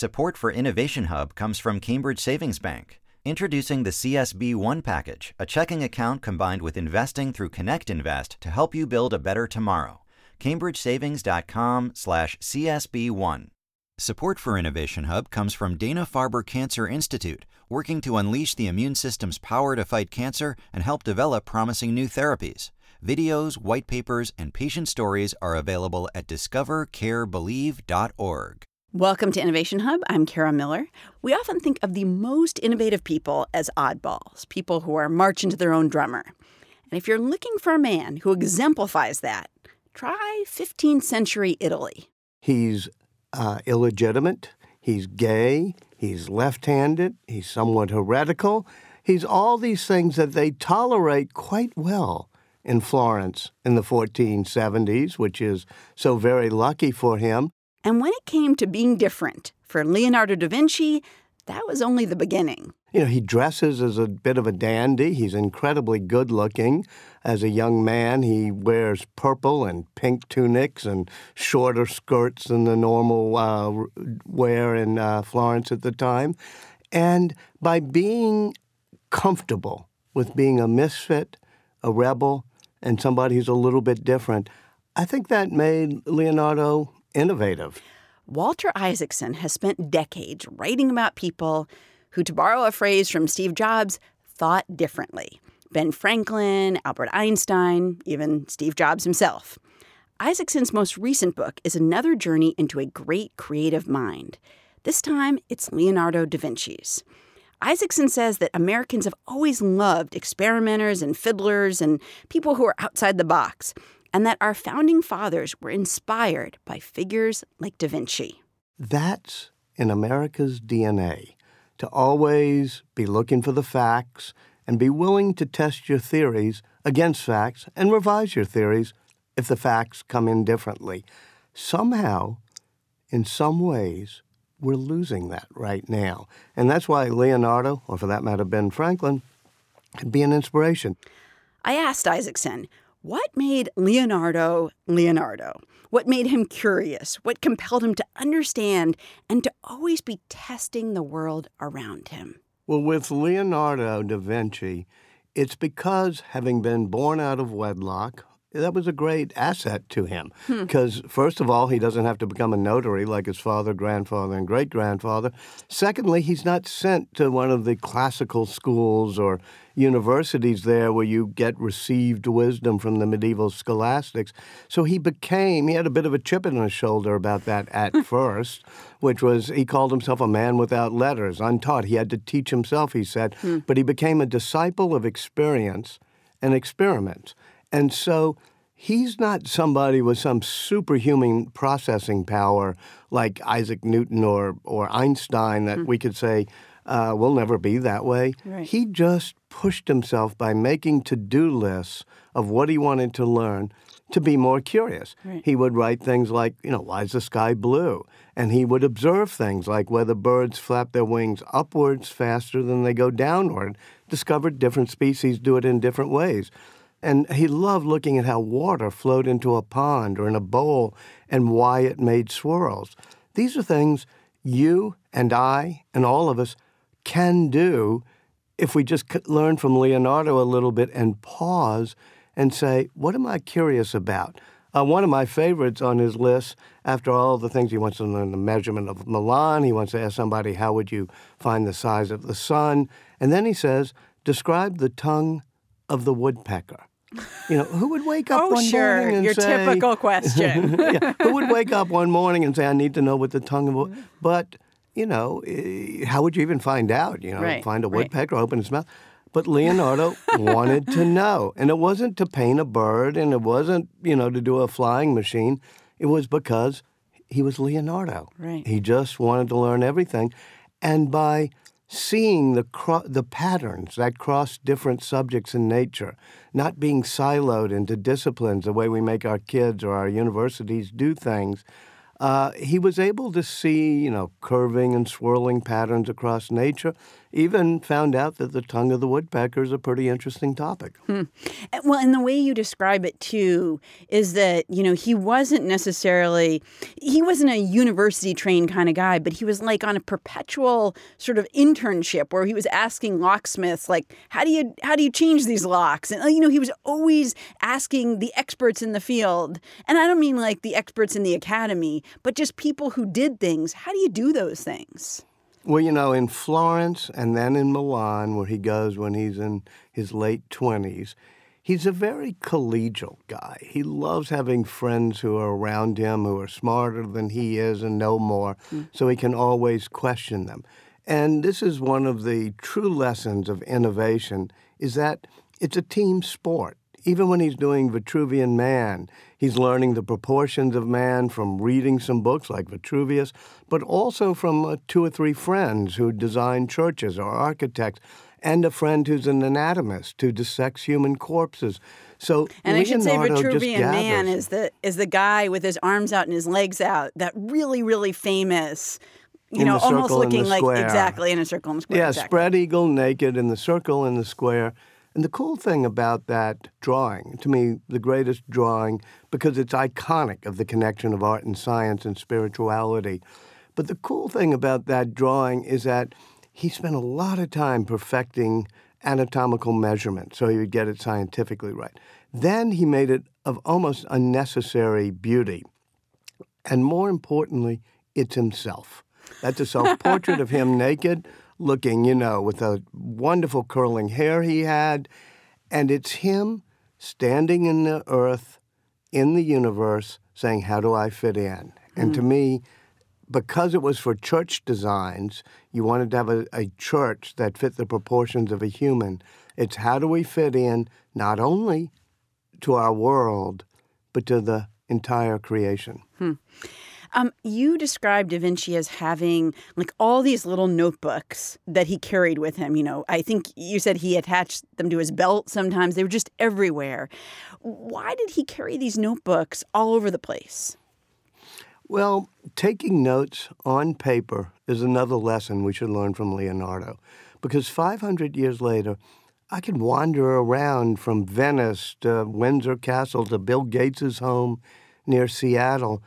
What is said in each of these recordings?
Support for Innovation Hub comes from Cambridge Savings Bank. Introducing the CSB One package, a checking account combined with investing through Connect Invest to help you build a better tomorrow. CambridgeSavings.com/slash/CSB1. Support for Innovation Hub comes from Dana Farber Cancer Institute, working to unleash the immune system's power to fight cancer and help develop promising new therapies. Videos, white papers, and patient stories are available at discovercarebelieve.org. Welcome to Innovation Hub. I'm Kara Miller. We often think of the most innovative people as oddballs, people who are marching to their own drummer. And if you're looking for a man who exemplifies that, try 15th century Italy. He's uh, illegitimate, he's gay, he's left handed, he's somewhat heretical. He's all these things that they tolerate quite well in Florence in the 1470s, which is so very lucky for him. And when it came to being different, for Leonardo da Vinci, that was only the beginning. You know, he dresses as a bit of a dandy. He's incredibly good looking. As a young man, he wears purple and pink tunics and shorter skirts than the normal uh, wear in uh, Florence at the time. And by being comfortable with being a misfit, a rebel, and somebody who's a little bit different, I think that made Leonardo innovative. Walter Isaacson has spent decades writing about people who, to borrow a phrase from Steve Jobs, thought differently. Ben Franklin, Albert Einstein, even Steve Jobs himself. Isaacson's most recent book is another journey into a great creative mind. This time, it's Leonardo da Vinci's. Isaacson says that Americans have always loved experimenters and fiddlers and people who are outside the box and that our founding fathers were inspired by figures like Da Vinci. That's in America's DNA to always be looking for the facts and be willing to test your theories against facts and revise your theories if the facts come in differently. Somehow, in some ways, we're losing that right now. And that's why Leonardo, or for that matter, Ben Franklin, could be an inspiration. I asked Isaacson, what made Leonardo Leonardo? What made him curious? What compelled him to understand and to always be testing the world around him? Well, with Leonardo da Vinci, it's because having been born out of wedlock, that was a great asset to him. Because, hmm. first of all, he doesn't have to become a notary like his father, grandfather, and great grandfather. Secondly, he's not sent to one of the classical schools or universities there where you get received wisdom from the medieval scholastics. So he became, he had a bit of a chip in his shoulder about that at first, which was he called himself a man without letters, untaught. He had to teach himself, he said, hmm. but he became a disciple of experience and experiment. And so he's not somebody with some superhuman processing power like Isaac Newton or, or Einstein that mm. we could say uh, will never be that way. Right. He just pushed himself by making to do lists of what he wanted to learn to be more curious. Right. He would write things like, you know, why is the sky blue? And he would observe things like whether birds flap their wings upwards faster than they go downward, discovered different species do it in different ways. And he loved looking at how water flowed into a pond or in a bowl and why it made swirls. These are things you and I and all of us can do if we just learn from Leonardo a little bit and pause and say, What am I curious about? Uh, one of my favorites on his list, after all the things he wants to learn the measurement of Milan, he wants to ask somebody, How would you find the size of the sun? And then he says, Describe the tongue of the woodpecker. You know, who would wake up oh, one sure. morning and Your say, typical question. yeah, who would wake up one morning and say, "I need to know what the tongue of," A... but you know, eh, how would you even find out? You know, right, find a woodpecker, right. open his mouth. But Leonardo wanted to know, and it wasn't to paint a bird, and it wasn't you know to do a flying machine. It was because he was Leonardo. Right. He just wanted to learn everything, and by seeing the cro- the patterns that cross different subjects in nature, not being siloed into disciplines the way we make our kids or our universities do things. uh, he was able to see, you know, curving and swirling patterns across nature. Even found out that the tongue of the woodpecker is a pretty interesting topic. Hmm. Well, and the way you describe it too is that you know he wasn't necessarily he wasn't a university trained kind of guy, but he was like on a perpetual sort of internship where he was asking locksmiths like, how do you how do you change these locks? And you know he was always asking the experts in the field, and I don't mean like the experts in the academy, but just people who did things. How do you do those things? Well, you know, in Florence and then in Milan, where he goes when he's in his late 20s, he's a very collegial guy. He loves having friends who are around him who are smarter than he is and know more, mm. so he can always question them. And this is one of the true lessons of innovation is that it's a team sport. Even when he's doing Vitruvian Man, he's learning the proportions of man from reading some books like Vitruvius, but also from uh, two or three friends who design churches or architects, and a friend who's an anatomist who dissects human corpses. So and Leonardo I should say Vitruvian Man is the is the guy with his arms out and his legs out, that really really famous you in know, almost looking like exactly in a circle in the square. Yeah, exactly. spread eagle, naked in the circle in the square. And the cool thing about that drawing, to me, the greatest drawing, because it's iconic of the connection of art and science and spirituality. But the cool thing about that drawing is that he spent a lot of time perfecting anatomical measurement so he would get it scientifically right. Then he made it of almost unnecessary beauty. And more importantly, it's himself. That's a self portrait of him naked looking, you know, with a wonderful curling hair he had. And it's him standing in the earth, in the universe, saying, How do I fit in? Mm-hmm. And to me, because it was for church designs, you wanted to have a, a church that fit the proportions of a human. It's how do we fit in not only to our world, but to the entire creation. Hmm. Um, you described Da Vinci as having like all these little notebooks that he carried with him. You know, I think you said he attached them to his belt sometimes. They were just everywhere. Why did he carry these notebooks all over the place? Well, taking notes on paper is another lesson we should learn from Leonardo. Because 500 years later, I could wander around from Venice to Windsor Castle to Bill Gates's home near Seattle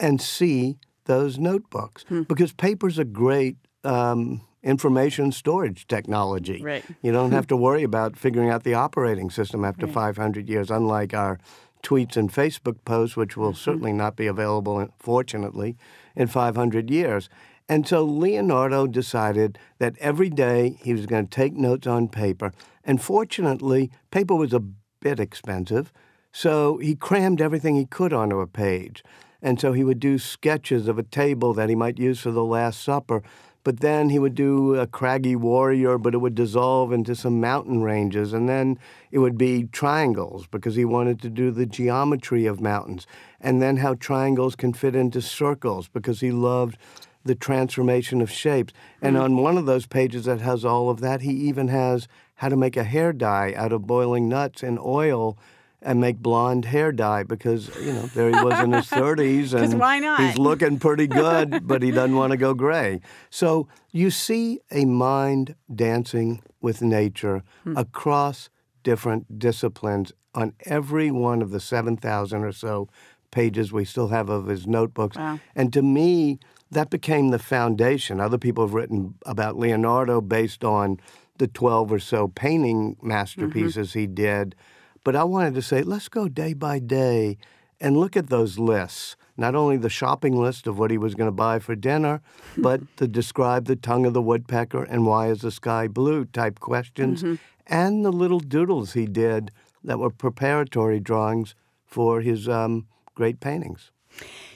and see those notebooks hmm. because paper's a great um, information storage technology. Right. You don't have to worry about figuring out the operating system after right. 500 years, unlike our tweets and Facebook posts, which will mm-hmm. certainly not be available, fortunately, in 500 years. And so Leonardo decided that every day he was going to take notes on paper. And fortunately, paper was a bit expensive, so he crammed everything he could onto a page. And so he would do sketches of a table that he might use for the Last Supper. But then he would do a craggy warrior, but it would dissolve into some mountain ranges. And then it would be triangles because he wanted to do the geometry of mountains. And then how triangles can fit into circles because he loved the transformation of shapes. And mm. on one of those pages that has all of that, he even has how to make a hair dye out of boiling nuts and oil and make blonde hair dye because you know there he was in his 30s and why not? he's looking pretty good but he doesn't want to go gray so you see a mind dancing with nature hmm. across different disciplines on every one of the 7000 or so pages we still have of his notebooks wow. and to me that became the foundation other people have written about leonardo based on the 12 or so painting masterpieces mm-hmm. he did but I wanted to say, let's go day by day and look at those lists. Not only the shopping list of what he was going to buy for dinner, but to describe the tongue of the woodpecker and why is the sky blue type questions, mm-hmm. and the little doodles he did that were preparatory drawings for his um, great paintings.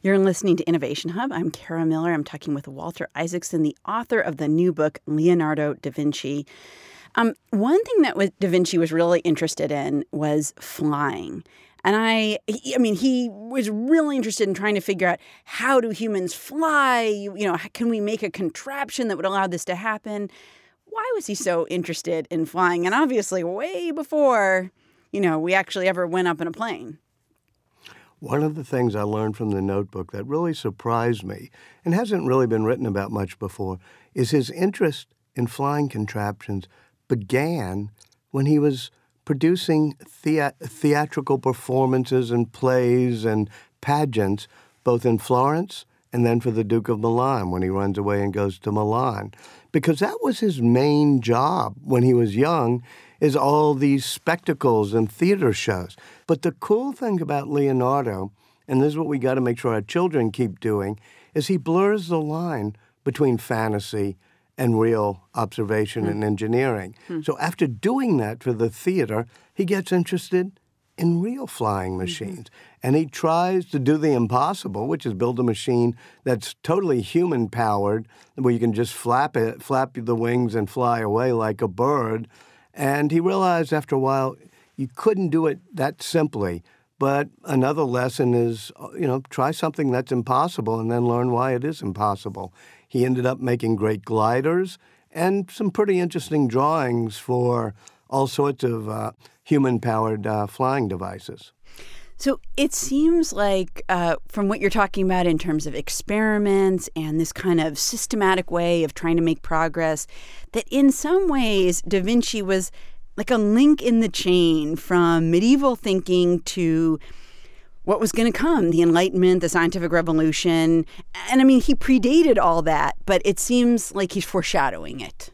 You're listening to Innovation Hub. I'm Kara Miller. I'm talking with Walter Isaacson, the author of the new book, Leonardo da Vinci. Um, one thing that was, Da Vinci was really interested in was flying. And I, I mean, he was really interested in trying to figure out how do humans fly? You, you know, can we make a contraption that would allow this to happen? Why was he so interested in flying? And obviously, way before, you know, we actually ever went up in a plane. One of the things I learned from the notebook that really surprised me and hasn't really been written about much before is his interest in flying contraptions began when he was producing thea- theatrical performances and plays and pageants, both in Florence and then for the Duke of Milan when he runs away and goes to Milan. Because that was his main job when he was young, is all these spectacles and theater shows. But the cool thing about Leonardo, and this is what we got to make sure our children keep doing, is he blurs the line between fantasy and real observation mm. and engineering. Mm. So after doing that for the theater, he gets interested in real flying mm-hmm. machines. Mm-hmm. And he tries to do the impossible, which is build a machine that's totally human powered, where you can just flap it, flap the wings and fly away like a bird. And he realized after a while you couldn't do it that simply. But another lesson is, you know, try something that's impossible and then learn why it is impossible. He ended up making great gliders and some pretty interesting drawings for all sorts of uh, human powered uh, flying devices. So it seems like, uh, from what you're talking about in terms of experiments and this kind of systematic way of trying to make progress, that in some ways Da Vinci was like a link in the chain from medieval thinking to what was going to come the Enlightenment, the scientific revolution. And I mean, he predated all that, but it seems like he's foreshadowing it.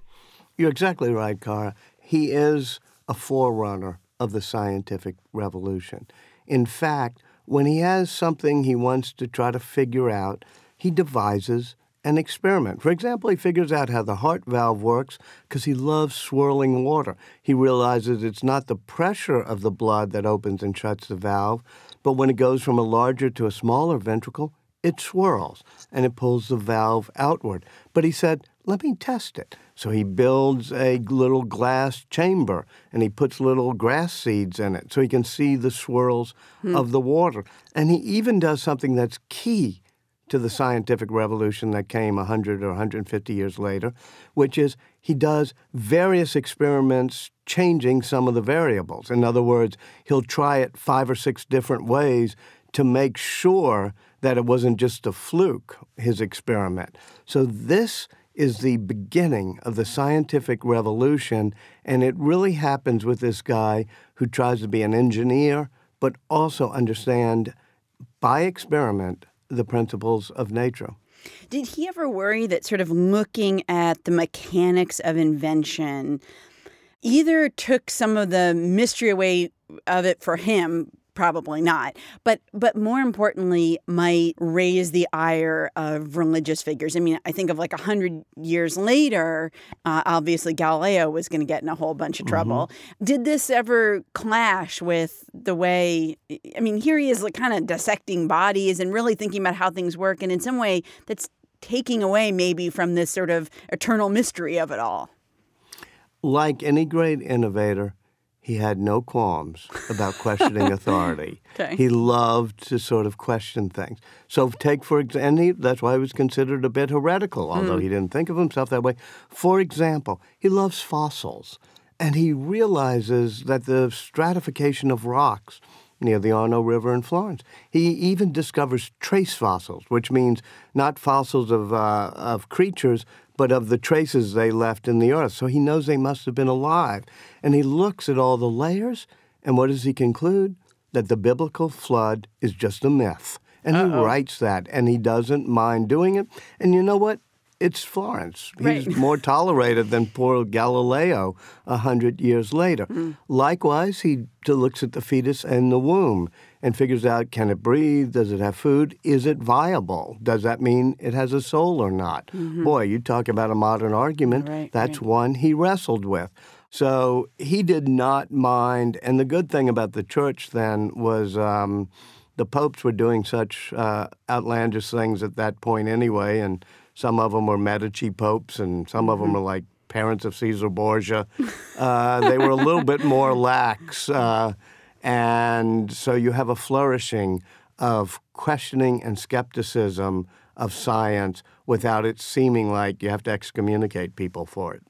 You're exactly right, Kara. He is a forerunner of the scientific revolution. In fact, when he has something he wants to try to figure out, he devises an experiment. For example, he figures out how the heart valve works because he loves swirling water. He realizes it's not the pressure of the blood that opens and shuts the valve, but when it goes from a larger to a smaller ventricle, it swirls and it pulls the valve outward. But he said, let me test it. So he builds a little glass chamber and he puts little grass seeds in it so he can see the swirls hmm. of the water. And he even does something that's key to the scientific revolution that came 100 or 150 years later, which is he does various experiments changing some of the variables. In other words, he'll try it five or six different ways to make sure that it wasn't just a fluke, his experiment. So this is the beginning of the scientific revolution, and it really happens with this guy who tries to be an engineer, but also understand by experiment the principles of nature. Did he ever worry that sort of looking at the mechanics of invention either took some of the mystery away of it for him probably not. But but more importantly might raise the ire of religious figures. I mean i think of like a hundred years later uh, obviously galileo was going to get in a whole bunch of trouble. Mm-hmm. did this ever clash with the way i mean here he is like kind of dissecting bodies and really thinking about how things work and in some way that's taking away maybe from this sort of eternal mystery of it all. Like any great innovator he had no qualms about questioning authority. Okay. He loved to sort of question things. So, take for example, that's why he was considered a bit heretical, although mm. he didn't think of himself that way. For example, he loves fossils, and he realizes that the stratification of rocks near the Arno River in Florence. He even discovers trace fossils, which means not fossils of, uh, of creatures, but of the traces they left in the earth. So he knows they must have been alive. And he looks at all the layers, and what does he conclude? That the biblical flood is just a myth. And Uh-oh. he writes that, and he doesn't mind doing it. And you know what? It's Florence. Right. He's more tolerated than poor Galileo a hundred years later. Mm. Likewise, he looks at the fetus and the womb and figures out can it breathe? Does it have food? Is it viable? Does that mean it has a soul or not? Mm-hmm. Boy, you talk about a modern argument. Right, That's right. one he wrestled with. So he did not mind. And the good thing about the church then was. Um, the popes were doing such uh, outlandish things at that point anyway, and some of them were Medici popes, and some of them were mm-hmm. like parents of Caesar Borgia. Uh, they were a little bit more lax. Uh, and so you have a flourishing of questioning and skepticism of science without it seeming like you have to excommunicate people for it.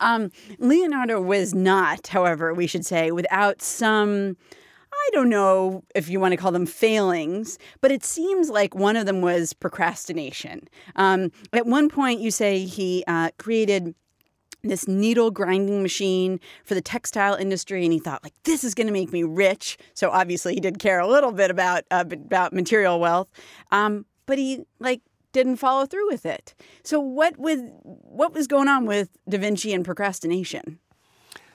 Um, Leonardo was not, however, we should say, without some I don't know if you want to call them failings, but it seems like one of them was procrastination. Um, at one point, you say he uh, created this needle grinding machine for the textile industry and he thought like this is going to make me rich. So obviously he did care a little bit about uh, about material wealth um, but he like didn't follow through with it. So what with what was going on with da vinci and procrastination?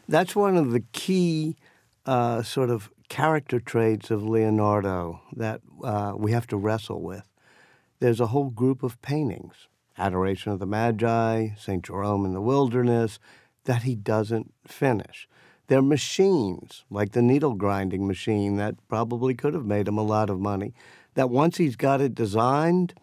That's one of the key uh, sort of character traits of leonardo that uh, we have to wrestle with there's a whole group of paintings Adoration of the Magi, St. Jerome in the Wilderness, that he doesn't finish. They're machines, like the needle grinding machine that probably could have made him a lot of money, that once he's got it designed,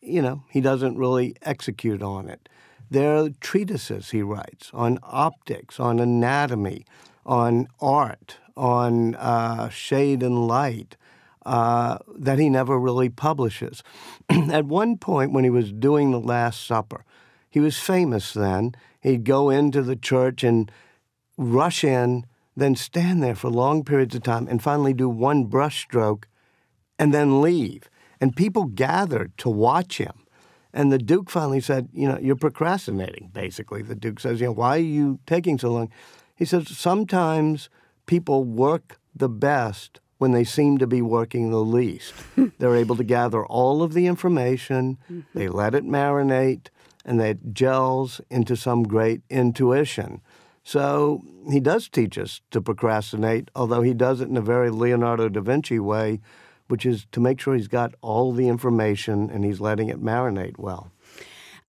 you know, he doesn't really execute on it. There are treatises he writes on optics, on anatomy, on art, on uh, shade and light, uh, that he never really publishes. At one point, when he was doing the Last Supper, he was famous then. He'd go into the church and rush in, then stand there for long periods of time, and finally do one brushstroke and then leave. And people gathered to watch him. And the Duke finally said, You know, you're procrastinating, basically. The Duke says, You know, why are you taking so long? He says, Sometimes people work the best when they seem to be working the least. They're able to gather all of the information, mm-hmm. they let it marinate, and that gels into some great intuition. So he does teach us to procrastinate, although he does it in a very Leonardo da Vinci way, which is to make sure he's got all the information and he's letting it marinate well.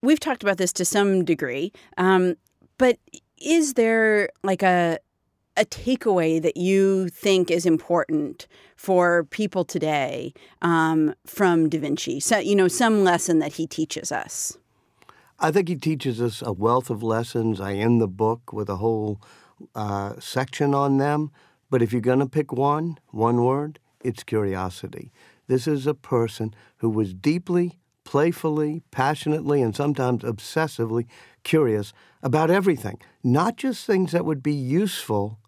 We've talked about this to some degree, um, but is there like a a takeaway that you think is important for people today um, from Da Vinci? So, you know, some lesson that he teaches us. I think he teaches us a wealth of lessons. I end the book with a whole uh, section on them. But if you're going to pick one, one word, it's curiosity. This is a person who was deeply, playfully, passionately, and sometimes obsessively curious about everything, not just things that would be useful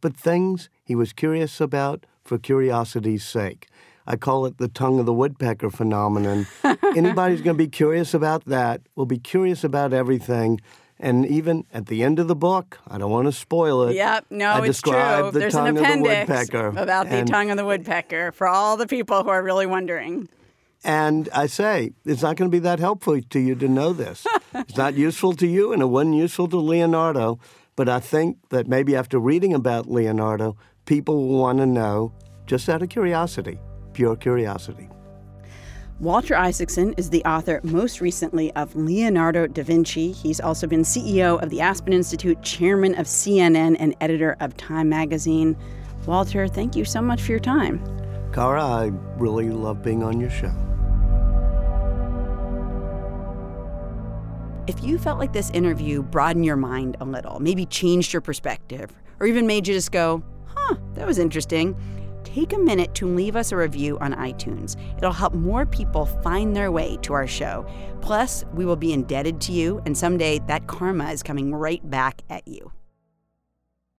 but things he was curious about for curiosity's sake. I call it the tongue of the woodpecker phenomenon. Anybody who's going to be curious about that will be curious about everything. And even at the end of the book, I don't want to spoil it. Yep, no, I it's true. The There's an appendix the about the and, tongue of the woodpecker for all the people who are really wondering. And I say, it's not going to be that helpful to you to know this. it's not useful to you, and it wasn't useful to Leonardo. But I think that maybe after reading about Leonardo, people will want to know, just out of curiosity, pure curiosity. Walter Isaacson is the author most recently of Leonardo da Vinci. He's also been CEO of the Aspen Institute, chairman of CNN, and editor of Time magazine. Walter, thank you so much for your time. Kara, I really love being on your show. If you felt like this interview broadened your mind a little, maybe changed your perspective, or even made you just go, huh, that was interesting, take a minute to leave us a review on iTunes. It'll help more people find their way to our show. Plus, we will be indebted to you, and someday that karma is coming right back at you.